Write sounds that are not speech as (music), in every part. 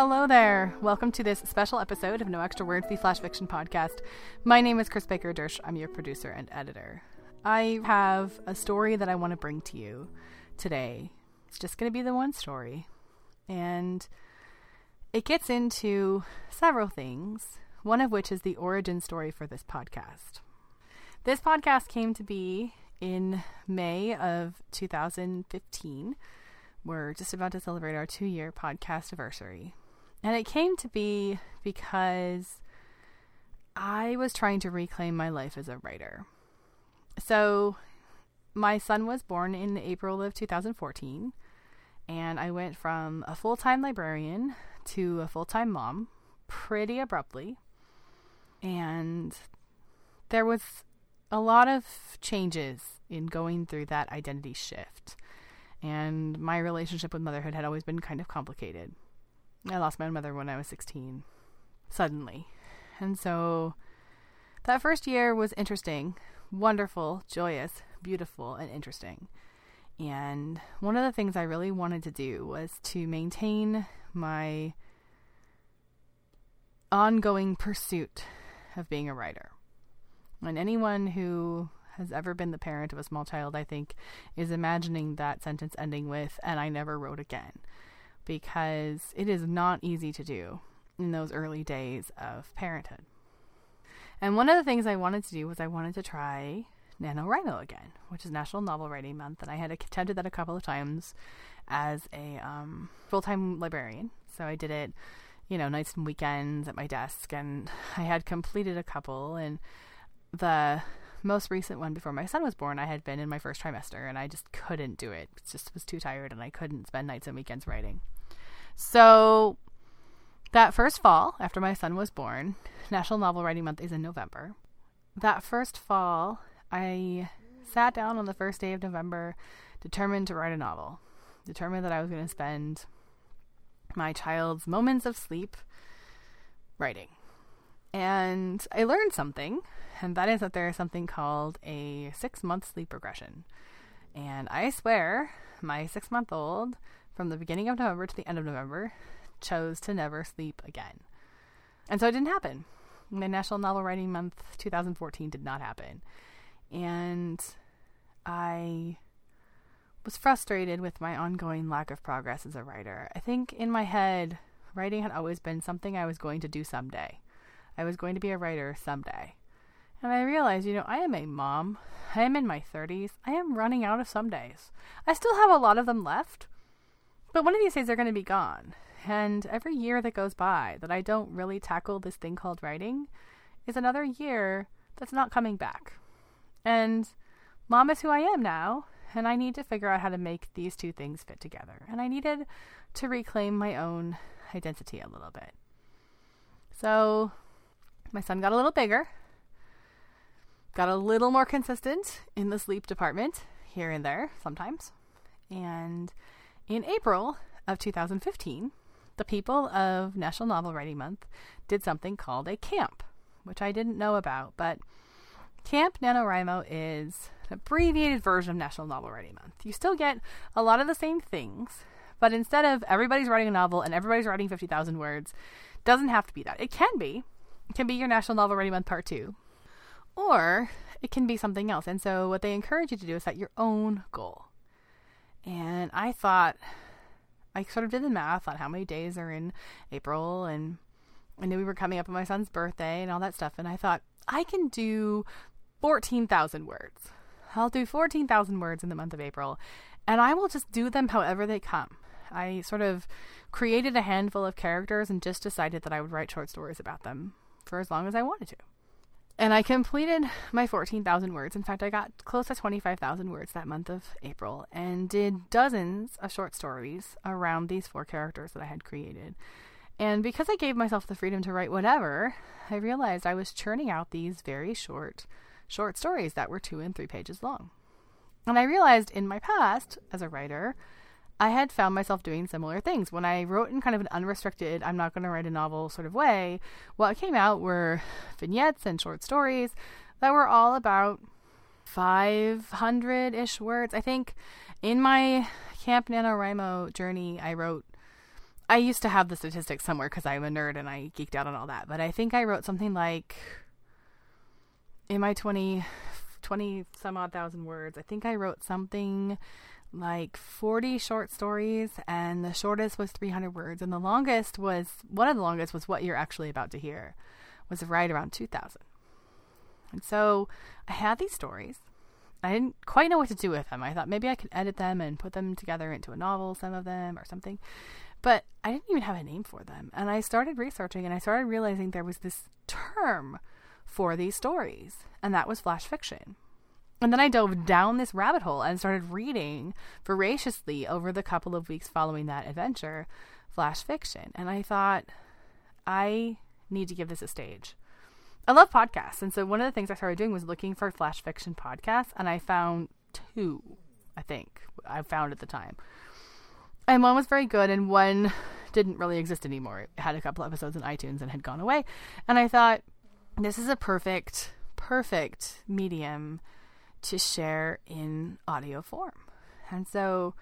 Hello there. Welcome to this special episode of No Extra Words, the Flash Fiction Podcast. My name is Kris Baker Dersch. I'm your producer and editor. I have a story that I want to bring to you today. It's just going to be the one story. And it gets into several things, one of which is the origin story for this podcast. This podcast came to be in May of 2015. We're just about to celebrate our two year podcast anniversary. And it came to be because I was trying to reclaim my life as a writer. So, my son was born in April of 2014, and I went from a full time librarian to a full time mom pretty abruptly. And there was a lot of changes in going through that identity shift. And my relationship with motherhood had always been kind of complicated. I lost my mother when I was 16, suddenly. And so that first year was interesting, wonderful, joyous, beautiful, and interesting. And one of the things I really wanted to do was to maintain my ongoing pursuit of being a writer. And anyone who has ever been the parent of a small child, I think, is imagining that sentence ending with, and I never wrote again. Because it is not easy to do in those early days of parenthood. And one of the things I wanted to do was I wanted to try NaNoWriMo again, which is National Novel Writing Month. And I had attempted that a couple of times as a um, full time librarian. So I did it, you know, nights and weekends at my desk. And I had completed a couple. And the most recent one before my son was born, I had been in my first trimester and I just couldn't do it. It just was too tired and I couldn't spend nights and weekends writing. So that first fall, after my son was born, National Novel Writing Month is in November. That first fall, I sat down on the first day of November, determined to write a novel, determined that I was going to spend my child's moments of sleep writing. And I learned something and that is that there is something called a six month sleep regression. And I swear, my six month old, from the beginning of November to the end of November, chose to never sleep again. And so it didn't happen. My National Novel Writing Month 2014 did not happen. And I was frustrated with my ongoing lack of progress as a writer. I think in my head, writing had always been something I was going to do someday. I was going to be a writer someday. And I realized, you know, I am a mom. I am in my 30s. I am running out of some days. I still have a lot of them left, but one of these days they're going to be gone. And every year that goes by that I don't really tackle this thing called writing is another year that's not coming back. And mom is who I am now, and I need to figure out how to make these two things fit together. And I needed to reclaim my own identity a little bit. So my son got a little bigger got a little more consistent in the sleep department here and there sometimes. And in April of 2015, the people of National Novel Writing Month did something called a camp, which I didn't know about, but Camp NaNoWriMo is an abbreviated version of National Novel Writing Month. You still get a lot of the same things, but instead of everybody's writing a novel and everybody's writing 50,000 words, doesn't have to be that. It can be. It can be your National Novel Writing Month Part 2, or it can be something else. And so, what they encourage you to do is set your own goal. And I thought, I sort of did the math on how many days are in April, and I knew we were coming up on my son's birthday and all that stuff. And I thought, I can do 14,000 words. I'll do 14,000 words in the month of April, and I will just do them however they come. I sort of created a handful of characters and just decided that I would write short stories about them for as long as I wanted to. And I completed my 14,000 words. In fact, I got close to 25,000 words that month of April and did dozens of short stories around these four characters that I had created. And because I gave myself the freedom to write whatever, I realized I was churning out these very short, short stories that were two and three pages long. And I realized in my past as a writer, I had found myself doing similar things. When I wrote in kind of an unrestricted, I'm not going to write a novel sort of way, what came out were vignettes and short stories that were all about 500 ish words. I think in my Camp NaNoWriMo journey, I wrote I used to have the statistics somewhere because I'm a nerd and I geeked out on all that. But I think I wrote something like in my 20, 20 some odd thousand words, I think I wrote something like 40 short stories, and the shortest was 300 words, and the longest was one of the longest was what you're actually about to hear, was right around 2,000. And so I had these stories. I didn't quite know what to do with them. I thought maybe I could edit them and put them together into a novel, some of them, or something. But I didn't even have a name for them. And I started researching and I started realizing there was this term for these stories, and that was flash fiction. And then I dove down this rabbit hole and started reading voraciously over the couple of weeks following that adventure flash fiction. And I thought, I need to give this a stage. I love podcasts. And so one of the things I started doing was looking for flash fiction podcasts, and I found two, I think, I found at the time. And one was very good, and one didn't really exist anymore. It had a couple episodes in iTunes and had gone away. And I thought, this is a perfect, perfect medium to share in audio form. And so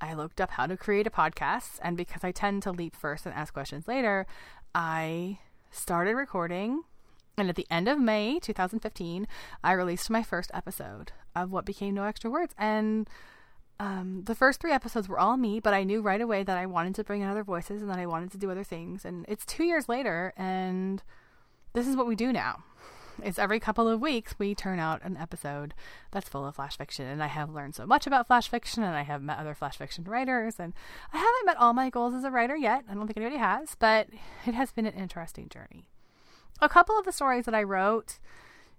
I looked up how to create a podcast. And because I tend to leap first and ask questions later, I started recording. And at the end of May 2015, I released my first episode of what became No Extra Words. And um, the first three episodes were all me, but I knew right away that I wanted to bring in other voices and that I wanted to do other things. And it's two years later, and this is what we do now. It's every couple of weeks we turn out an episode that's full of flash fiction. And I have learned so much about flash fiction, and I have met other flash fiction writers. And I haven't met all my goals as a writer yet. I don't think anybody has, but it has been an interesting journey. A couple of the stories that I wrote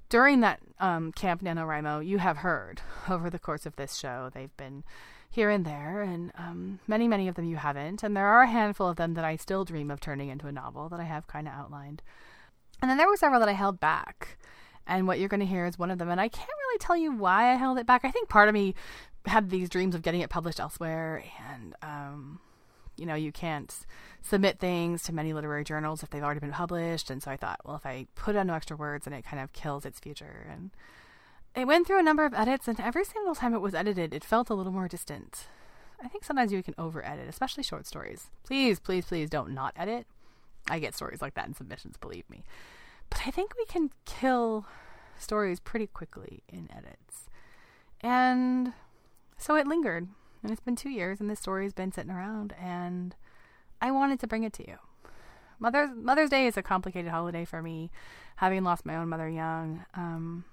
during that um, Camp NaNoWriMo, you have heard over the course of this show. They've been here and there, and um, many, many of them you haven't. And there are a handful of them that I still dream of turning into a novel that I have kind of outlined. And then there were several that I held back. And what you're going to hear is one of them. And I can't really tell you why I held it back. I think part of me had these dreams of getting it published elsewhere. And, um, you know, you can't submit things to many literary journals if they've already been published. And so I thought, well, if I put on no extra words, then it kind of kills its future. And it went through a number of edits, and every single time it was edited, it felt a little more distant. I think sometimes you can over edit, especially short stories. Please, please, please don't not edit. I get stories like that in submissions, believe me. But I think we can kill stories pretty quickly in edits. And so it lingered. And it's been two years, and this story's been sitting around, and I wanted to bring it to you. Mother's Mother's Day is a complicated holiday for me, having lost my own mother young. Um,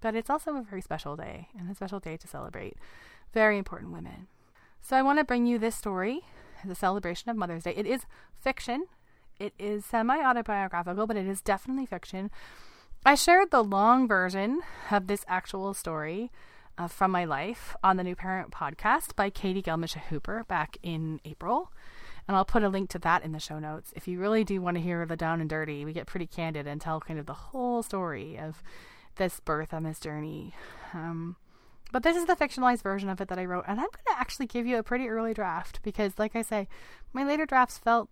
but it's also a very special day, and a special day to celebrate very important women. So I want to bring you this story as a celebration of Mother's Day. It is fiction. It is semi autobiographical, but it is definitely fiction. I shared the long version of this actual story uh, from my life on the New Parent podcast by Katie Gelmisha Hooper back in April. And I'll put a link to that in the show notes. If you really do want to hear the down and dirty, we get pretty candid and tell kind of the whole story of this birth and this journey. Um, but this is the fictionalized version of it that I wrote. And I'm going to actually give you a pretty early draft because, like I say, my later drafts felt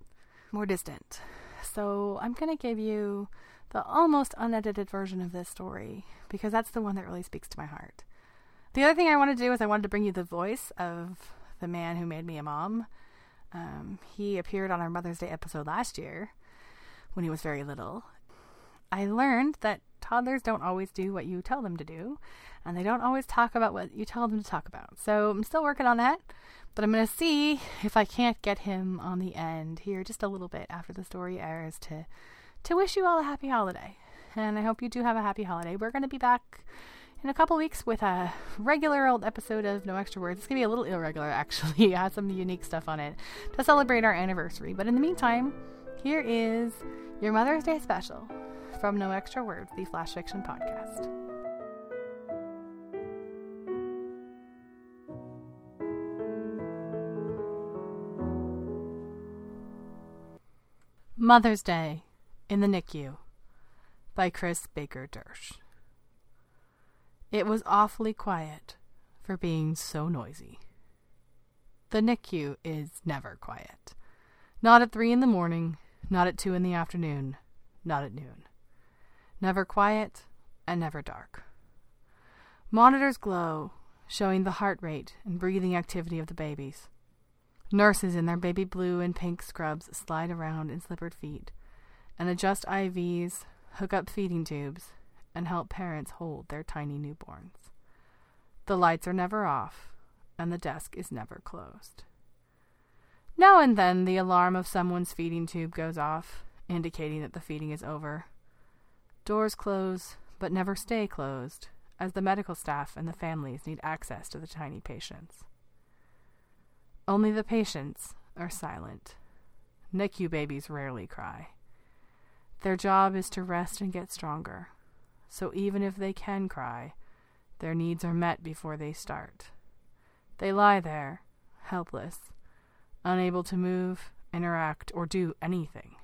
more distant. So I'm going to give you the almost unedited version of this story because that's the one that really speaks to my heart. The other thing I wanted to do is I wanted to bring you the voice of the man who made me a mom. Um, he appeared on our Mother's Day episode last year when he was very little. I learned that toddlers don't always do what you tell them to do, and they don't always talk about what you tell them to talk about. So I'm still working on that, but I'm going to see if I can't get him on the end here just a little bit after the story airs to to wish you all a happy holiday. And I hope you do have a happy holiday. We're going to be back in a couple weeks with a regular old episode of No Extra Words. It's going to be a little irregular, (laughs) actually. it has some unique stuff on it to celebrate our anniversary. But in the meantime, here is your Mother's Day special from No Extra Words, the Flash Fiction Podcast. Mother's Day in the NICU by Kris Baker Dersch. It was awfully quiet for being so noisy. The NICU is never quiet. Not at three in the morning, not at two in the afternoon, not at noon. Never quiet and never dark. Monitors glow, showing the heart rate and breathing activity of the babies. Nurses in their baby blue and pink scrubs slide around in slippered feet and adjust IVs, hook up feeding tubes, and help parents hold their tiny newborns. The lights are never off, and the desk is never closed. Now and then the alarm of someone's feeding tube goes off, indicating that the feeding is over. Doors close, but never stay closed, as the medical staff and the families need access to the tiny patients. Only the patients are silent. NICU babies rarely cry. Their job is to rest and get stronger, so even if they can cry, their needs are met before they start. They lie there, helpless, unable to move, interact, or do anything.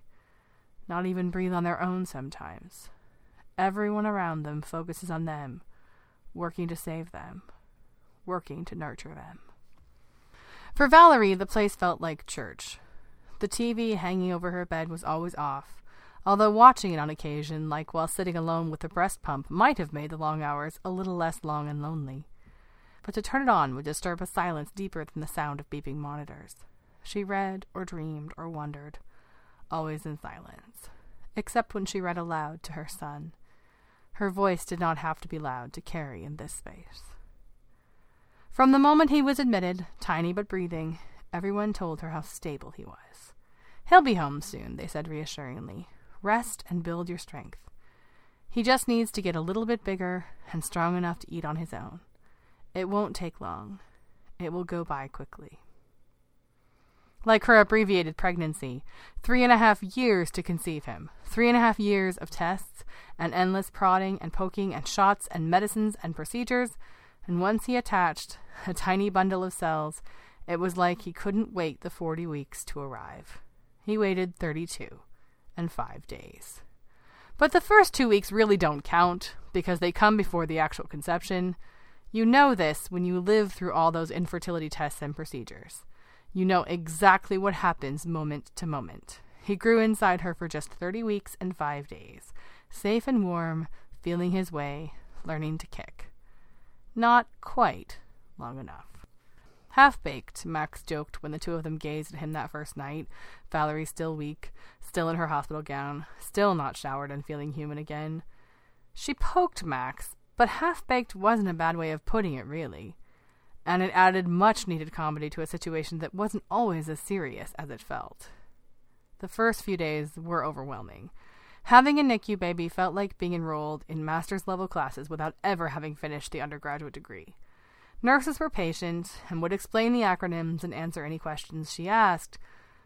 Not even breathe on their own sometimes. Everyone around them focuses on them, working to save them, working to nurture them. For Valerie, the place felt like church. The TV hanging over her bed was always off, although watching it on occasion, like while sitting alone with the breast pump, might have made the long hours a little less long and lonely. But to turn it on would disturb a silence deeper than the sound of beeping monitors. She read or dreamed or wondered, always in silence, except when she read aloud to her son. Her voice did not have to be loud to carry in this space. From the moment he was admitted, tiny but breathing, everyone told her how stable he was. He'll be home soon, they said reassuringly. Rest and build your strength. He just needs to get a little bit bigger and strong enough to eat on his own. It won't take long. It will go by quickly like her abbreviated pregnancy. Three and a half years to conceive him. Three and a half years of tests and endless prodding and poking and shots and medicines and procedures. And once he attached a tiny bundle of cells, it was like he couldn't wait the 40 weeks to arrive. He waited 32 and five days. But the first two weeks really don't count because they come before the actual conception. You know this when you live through all those infertility tests and procedures. You know exactly what happens moment to moment. He grew inside her for just 30 weeks and five days, safe and warm, feeling his way, learning to kick. Not quite long enough. Half baked, Max joked when the two of them gazed at him that first night, Valerie still weak, still in her hospital gown, still not showered and feeling human again. She poked Max, but half baked wasn't a bad way of putting it, really and it added much needed comedy to a situation that wasn't always as serious as it felt. The first few days were overwhelming. Having a NICU baby felt like being enrolled in master's level classes without ever having finished the undergraduate degree. Nurses were patient and would explain the acronyms and answer any questions she asked,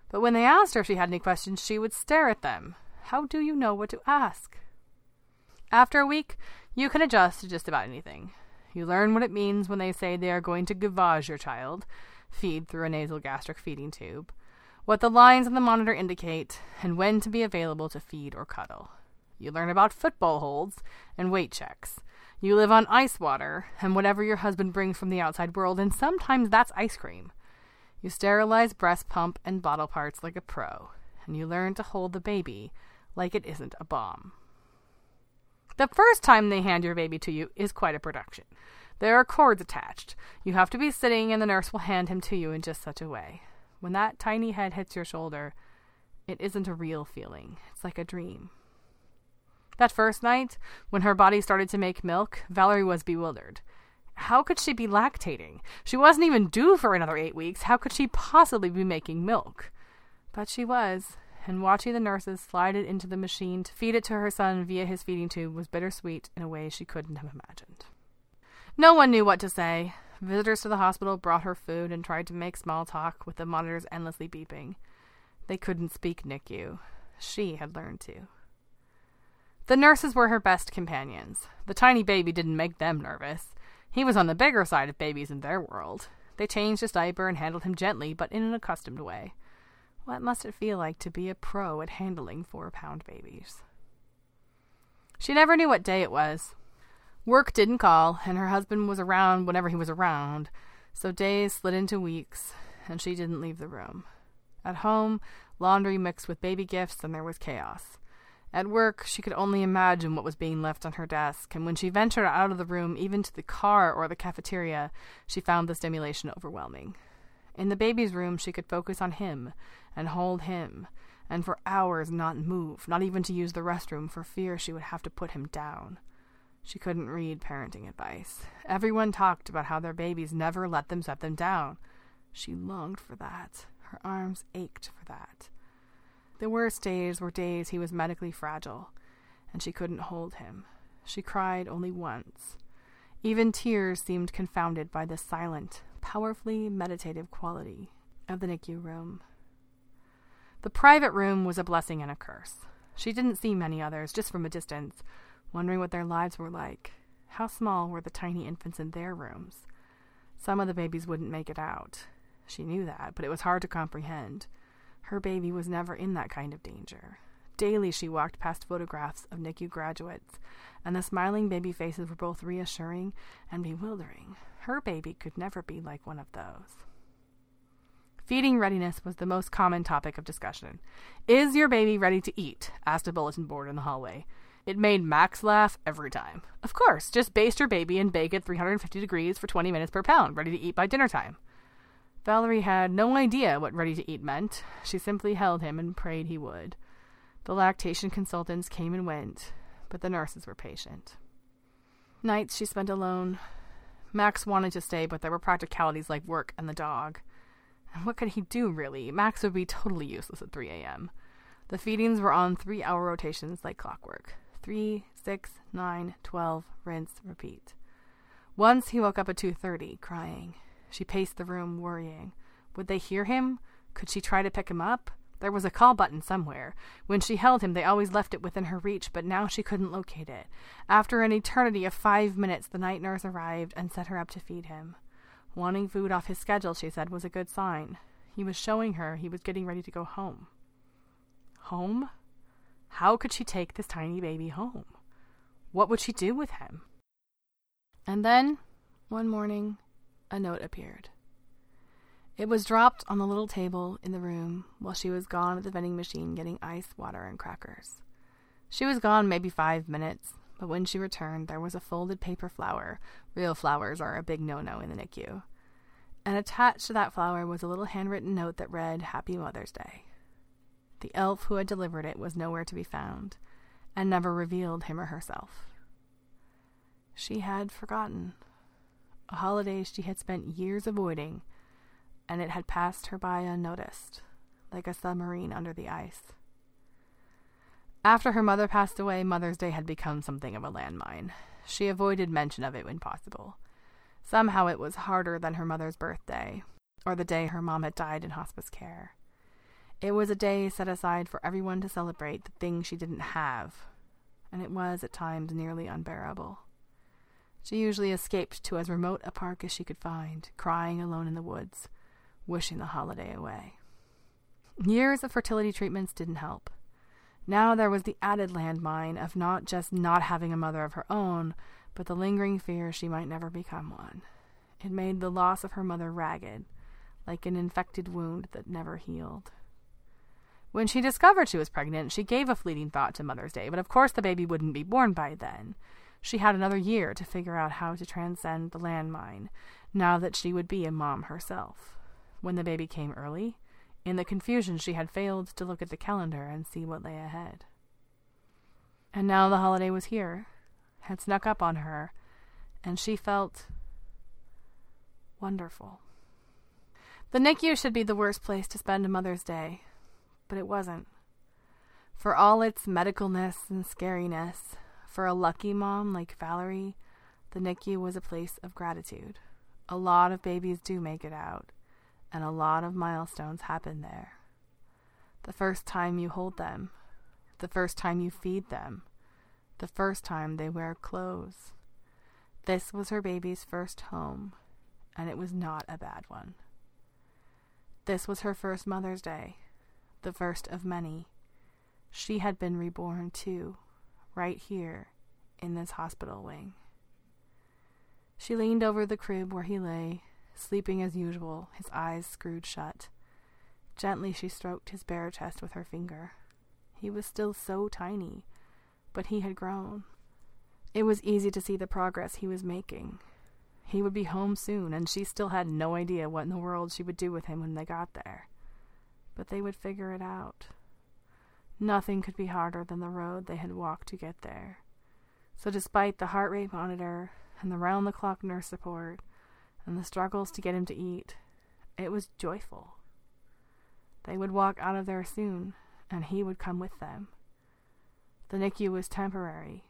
but when they asked her if she had any questions, she would stare at them. How do you know what to ask? After a week, you can adjust to just about anything. You learn what it means when they say they are going to gavage your child, feed through a nasal gastric feeding tube, what the lines on the monitor indicate, and when to be available to feed or cuddle. You learn about football holds and weight checks. You live on ice water and whatever your husband brings from the outside world, and sometimes that's ice cream. You sterilize breast pump and bottle parts like a pro, and you learn to hold the baby like it isn't a bomb. The first time they hand your baby to you is quite a production. There are cords attached. You have to be sitting, and the nurse will hand him to you in just such a way. When that tiny head hits your shoulder, it isn't a real feeling. It's like a dream. That first night, when her body started to make milk, Valerie was bewildered. How could she be lactating? She wasn't even due for another eight weeks. How could she possibly be making milk? But she was, and watching the nurses slide it into the machine to feed it to her son via his feeding tube was bittersweet in a way she couldn't have imagined. No one knew what to say. Visitors to the hospital brought her food and tried to make small talk with the monitors endlessly beeping. They couldn't speak NICU. She had learned to. The nurses were her best companions. The tiny baby didn't make them nervous. He was on the bigger side of babies in their world. They changed his diaper and handled him gently, but in an accustomed way. What must it feel like to be a pro at handling four pound babies? She never knew what day it was. Work didn't call, and her husband was around whenever he was around, so days slid into weeks, and she didn't leave the room. At home, laundry mixed with baby gifts, and there was chaos. At work, she could only imagine what was being left on her desk, and when she ventured out of the room, even to the car or the cafeteria, she found the stimulation overwhelming. In the baby's room, she could focus on him and hold him, and for hours not move, not even to use the restroom for fear she would have to put him down. She couldn't read parenting advice. Everyone talked about how their babies never let them set them down. She longed for that. Her arms ached for that. The worst days were days he was medically fragile, and she couldn't hold him. She cried only once. Even tears seemed confounded by the silent, powerfully meditative quality of the NICU room. The private room was a blessing and a curse. She didn't see many others, just from a distance, wondering what their lives were like. How small were the tiny infants in their rooms? Some of the babies wouldn't make it out. She knew that, but it was hard to comprehend. Her baby was never in that kind of danger. Daily she walked past photographs of NICU graduates, and the smiling baby faces were both reassuring and bewildering. Her baby could never be like one of those. Feeding readiness was the most common topic of discussion. Is your baby ready to eat? asked a bulletin board in the hallway. It made Max laugh every time. Of course, just baste your baby and bake at 350 degrees for 20 minutes per pound, ready to eat by dinner time. Valerie had no idea what ready to eat meant. She simply held him and prayed he would. The lactation consultants came and went, but the nurses were patient. Nights she spent alone. Max wanted to stay, but there were practicalities like work and the dog. And what could he do, really? Max would be totally useless at 3 a.m. The feedings were on three hour rotations like clockwork. Three, six, nine, twelve, rinse, repeat. Once he woke up at 2.30, crying. She paced the room, worrying. Would they hear him? Could she try to pick him up? There was a call button somewhere. When she held him, they always left it within her reach, but now she couldn't locate it. After an eternity of five minutes, the night nurse arrived and set her up to feed him. Wanting food off his schedule, she said, was a good sign. He was showing her he was getting ready to go home. Home? How could she take this tiny baby home? What would she do with him? And then, one morning, a note appeared. It was dropped on the little table in the room while she was gone at the vending machine getting ice, water, and crackers. She was gone maybe five minutes, but when she returned, there was a folded paper flower. Real flowers are a big no no in the NICU. And attached to that flower was a little handwritten note that read, Happy Mother's Day. The elf who had delivered it was nowhere to be found, and never revealed him or herself. She had forgotten. A holiday she had spent years avoiding, and it had passed her by unnoticed, like a submarine under the ice. After her mother passed away, Mother's Day had become something of a landmine. She avoided mention of it when possible. Somehow it was harder than her mother's birthday, or the day her mom had died in hospice care. It was a day set aside for everyone to celebrate the things she didn't have, and it was at times nearly unbearable. She usually escaped to as remote a park as she could find, crying alone in the woods, wishing the holiday away. Years of fertility treatments didn't help. Now there was the added landmine of not just not having a mother of her own, but the lingering fear she might never become one. It made the loss of her mother ragged, like an infected wound that never healed. When she discovered she was pregnant, she gave a fleeting thought to Mother's Day, but of course the baby wouldn't be born by then. She had another year to figure out how to transcend the landmine, now that she would be a mom herself. When the baby came early, in the confusion she had failed to look at the calendar and see what lay ahead. And now the holiday was here, had snuck up on her, and she felt wonderful. The NICU should be the worst place to spend a Mother's Day, but it wasn't. For all its medicalness and scariness, for a lucky mom like Valerie, the NICU was a place of gratitude. A lot of babies do make it out, and a lot of milestones happen there. The first time you hold them, the first time you feed them, the first time they wear clothes. This was her baby's first home, and it was not a bad one. This was her first Mother's Day, the first of many. She had been reborn too, right here in this hospital wing. She leaned over the crib where he lay, sleeping as usual, his eyes screwed shut. Gently she stroked his bare chest with her finger. He was still so tiny, but he had grown. It was easy to see the progress he was making. He would be home soon, and she still had no idea what in the world she would do with him when they got there. But they would figure it out. Nothing could be harder than the road they had walked to get there. So, despite the heart rate monitor and the round the clock nurse support and the struggles to get him to eat, it was joyful. They would walk out of there soon, and he would come with them. The NICU was temporary,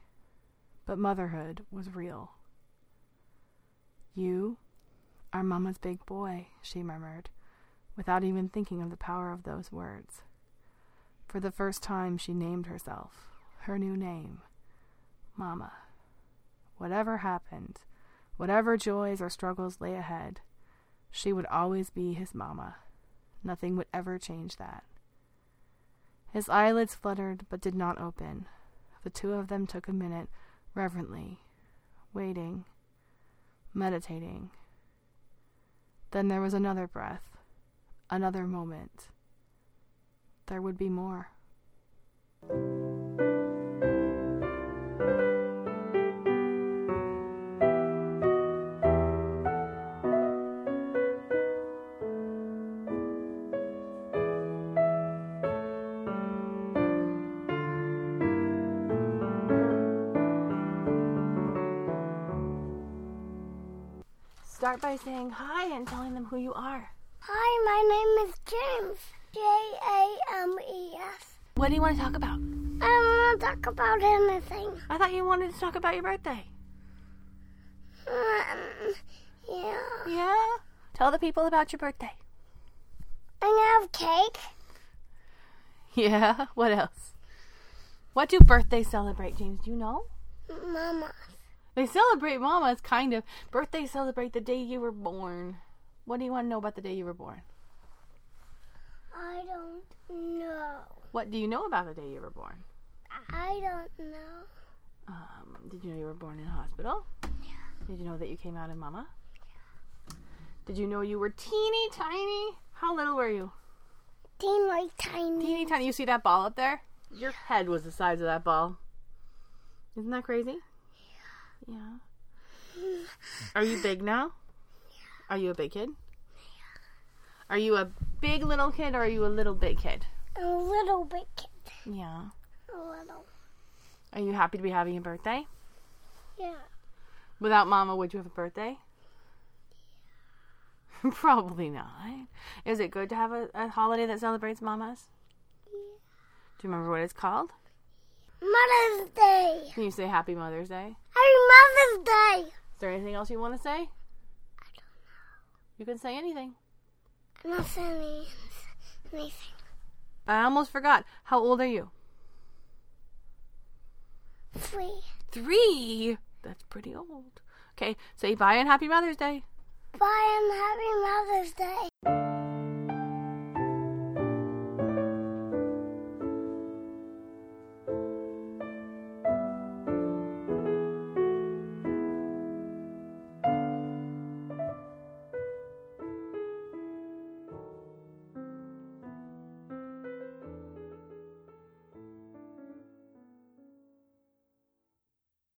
but motherhood was real. You are Mama's big boy, she murmured, without even thinking of the power of those words. For the first time, she named herself, her new name, Mama. Whatever happened, whatever joys or struggles lay ahead, she would always be his Mama. Nothing would ever change that. His eyelids fluttered but did not open. The two of them took a minute, reverently, waiting, meditating. Then there was another breath, another moment. There would be more. Start by saying hi and telling them who you are. Hi, my name is James. J A M E S. What do you want to talk about? I don't want to talk about anything. I thought you wanted to talk about your birthday. Um, yeah. Yeah? Tell the people about your birthday. I'm gonna have cake. Yeah? (laughs) What else? What do birthdays celebrate, James? Do you know? Mama. They celebrate Mama's kind of. Birthdays celebrate the day you were born. What do you want to know about the day you were born? I don't know. What do you know about the day you were born? I don't know. Um, did you know you were born in a hospital? Yeah. Did you know that you came out of Mama? Yeah. Did you know you were teeny tiny? How little were you? Teeny tiny. Teeny tiny. You see that ball up there? Your head was the size of that ball. Isn't that crazy? Yeah. Yeah. Are you big now? Are you a big kid? Are you a big little kid or are you a little big kid? A little big kid. Yeah. A little. Are you happy to be having a birthday? Yeah. Without Mama, would you have a birthday? (laughs) Probably not. Is it good to have a, a holiday that celebrates Mamas? Yeah. Do you remember what it's called? Mother's Day. Can you say Happy Mother's Day? Happy Mother's Day. Is there anything else you want to say? I don't know. You can say anything. I'm not saying anything. I almost forgot. How old are you? Three. Three? That's pretty old. Okay, say bye and Happy Mother's Day. Bye and Happy Mother's Day.